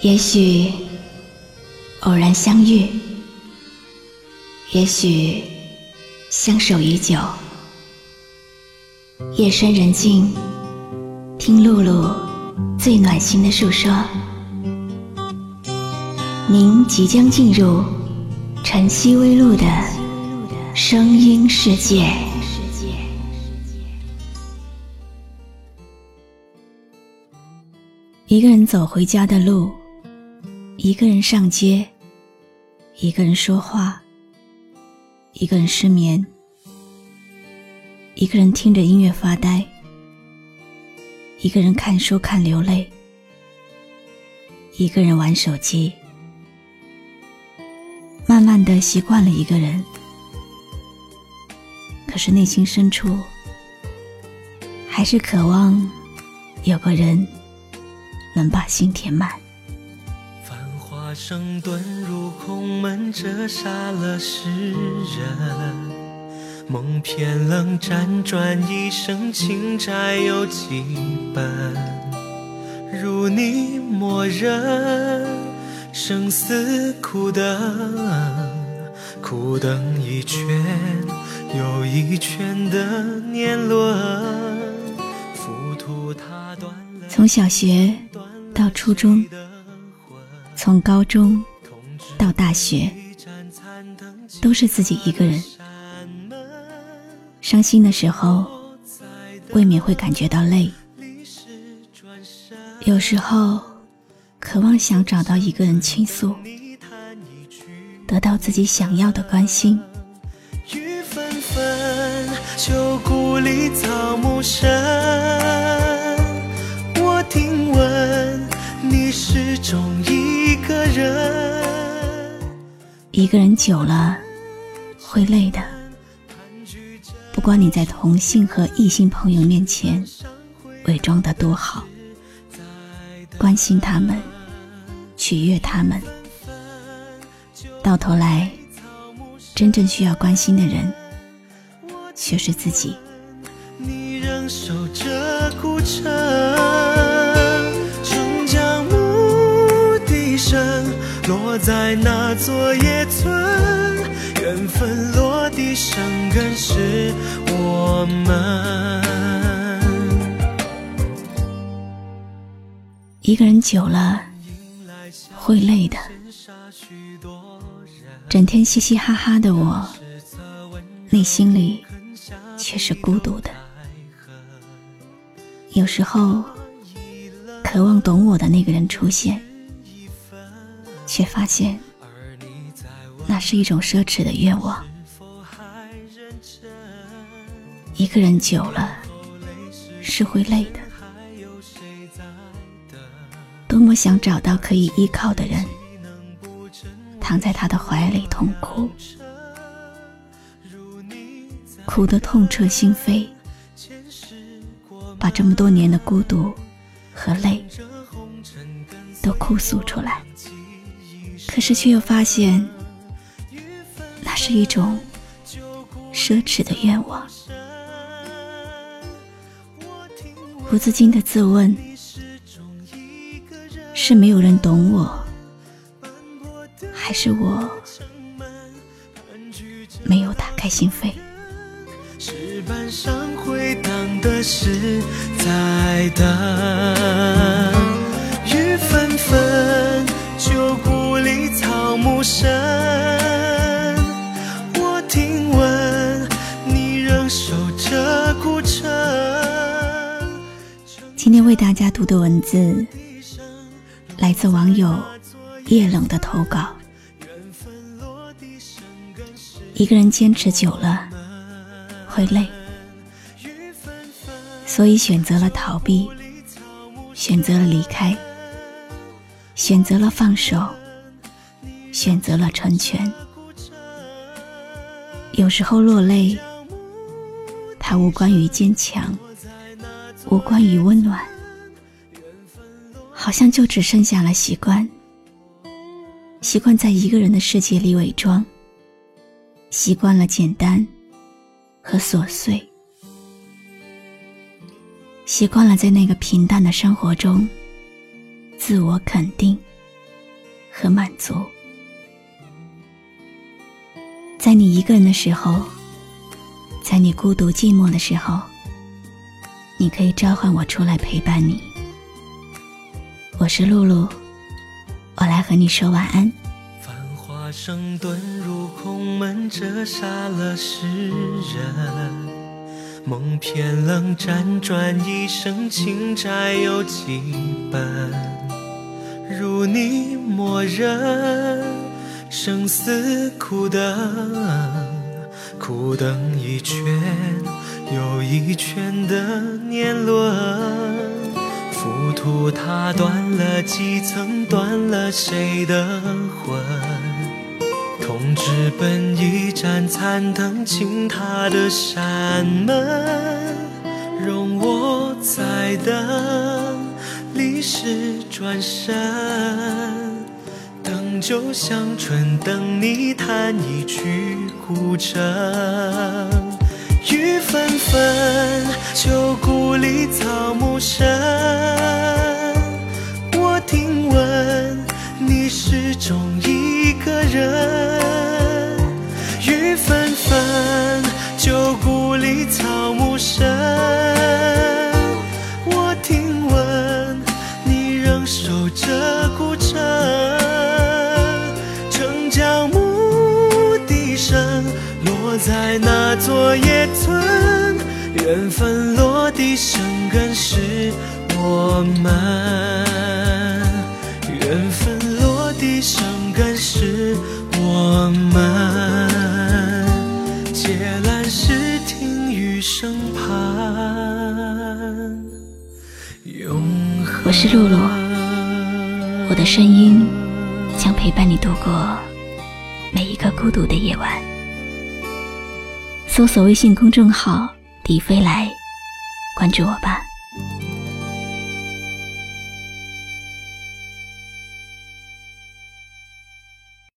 也许偶然相遇，也许相守已久。夜深人静，听露露最暖心的诉说。您即将进入晨曦微露的声音世界。一个人走回家的路。一个人上街，一个人说话，一个人失眠，一个人听着音乐发呆，一个人看书看流泪，一个人玩手机。慢慢的习惯了一个人，可是内心深处还是渴望有个人能把心填满。声遁入空门，折煞了世人。梦偏冷，辗转一生，情债有几本？如你默认，生死苦等，苦等一圈又一圈的年轮。浮屠塔断了，从小学到初中。从高中到大学，都是自己一个人。伤心的时候，未免会感觉到累。有时候，渴望想找到一个人倾诉，得到自己想要的关心。雨纷纷，旧故里草木深。一个人久了会累的。不管你在同性和异性朋友面前伪装的多好，关心他们，取悦他们，到头来，真正需要关心的人却是自己。你仍守着孤城。落在那座野缘分落地生根是我们。一个人久了会累的，整天嘻嘻哈哈的我，内心里却是孤独的。有时候，渴望懂我的那个人出现。却发现，那是一种奢侈的愿望。一个人久了是会累的，多么想找到可以依靠的人，躺在他的怀里痛哭，哭得痛彻心扉，把这么多年的孤独和累都哭诉出来。可是，却又发现，那是一种奢侈的愿望。不自禁的自问：是没有人懂我，还是我没有打开心扉？石板上回荡的是在等，雨纷纷，旧故里。草木深，天为大家读的文字，来自网友夜冷的投稿。一个人坚持久了会累，所以选择了逃避，选择了离开，选择了放手。选择了成全，有时候落泪，它无关于坚强，无关于温暖，好像就只剩下了习惯。习惯在一个人的世界里伪装，习惯了简单和琐碎，习惯了在那个平淡的生活中自我肯定和满足。在你一个人的时候，在你孤独寂寞的时候，你可以召唤我出来陪伴你。我是露露，我来和你说晚安。繁华声遁入空门，折煞了世人。梦偏冷，辗转一生，情债有几本？如你默认，生死苦等，苦等一圈又一圈的年轮。浮屠塔断了几层，断了谁的魂？痛直奔一盏残灯，倾塌的山门，容我再等，历史转身，等酒香醇，等你弹一曲古筝。雨纷纷，旧故里草木深，我听闻你始终一个人。雨纷纷，旧故里草木深，那座野村，缘分落地生根是我们，缘分落地生根是我们。借来时听雨声盼，我是露露，我的声音将陪伴你度过每一个孤独的夜晚。搜索微信公众号“李飞来”，关注我吧。